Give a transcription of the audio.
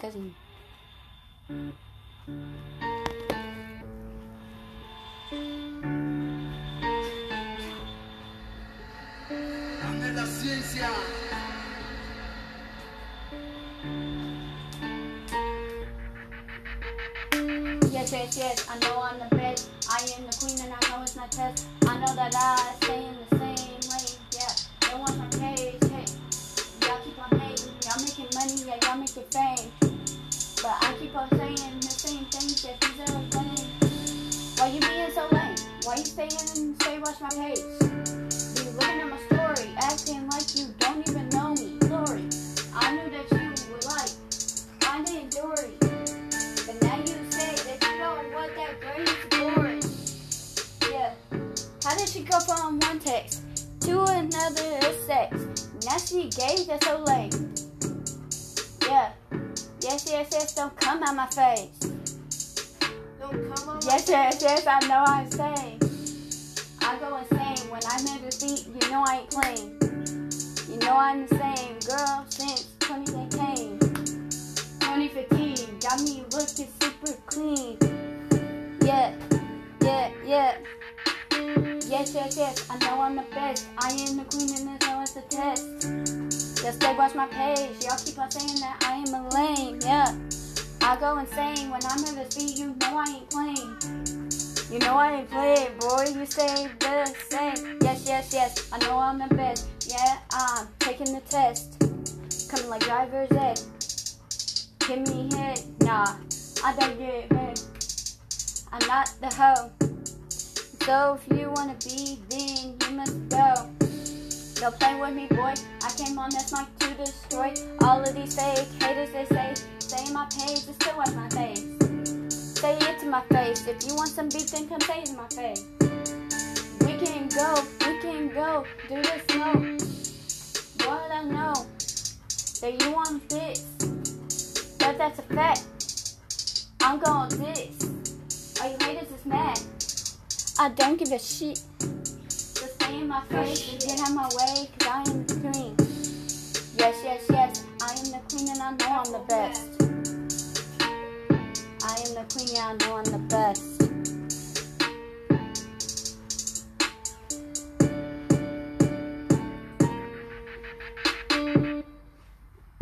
cousin. La ciencia. Yes, yes, yes, I know I'm the best. I am the queen and I know it's not test. I know that I stay in the same lane. Yeah, don't watch my page. Hey, y'all keep on hating. Y'all making money, yeah, y'all making fame. On saying the same things that are lame. Why you being so lame? Why you staying stay watch my page? Be looking at my story, acting like you don't even know me. Glory, I knew that you would like I didn't, Dory. But now you say that you don't want that great glory. Yeah. How did she go from one text to another sex? Now she gay, that's so lame. Yeah. Yes, yes, yes, don't come out my face. Don't come on. Yes, yes, yes, I know I'm saying. I go insane when I'm in the beat, you know I ain't playing. You know I'm the same girl since 2018. 2015, got me looking super clean. Yeah, yeah, yeah. Yes, yes, yes, I know I'm the best. I am the queen and this know it's a test. Just they watch my page, y'all keep on saying that I am a lame, yeah. I go insane when I'm in the beat, you know I ain't playing. You know I ain't playing, boy. You stay the same. Yes, yes, yes. I know I'm the best. Yeah, I'm taking the test. Coming like driver's ed. Give me hit. Nah, I don't get hit. I'm not the hoe. So if you wanna be, then you must go. Don't play with me, boy. Came on this mic to destroy all of these fake haters. They say, say my page, just to watch my face. Say it to my face. If you want some beef, then come say it to my face. We can go, we can go, do this no. What I know, that you want this, but that's a fact. I'm going this. All you haters is mad. I don't give a shit. Just stay in my face and get out my way, cause I am the queen. Yes, yes, yes, I am the queen and I know I'm the best. I am the queen, and I know I'm the best.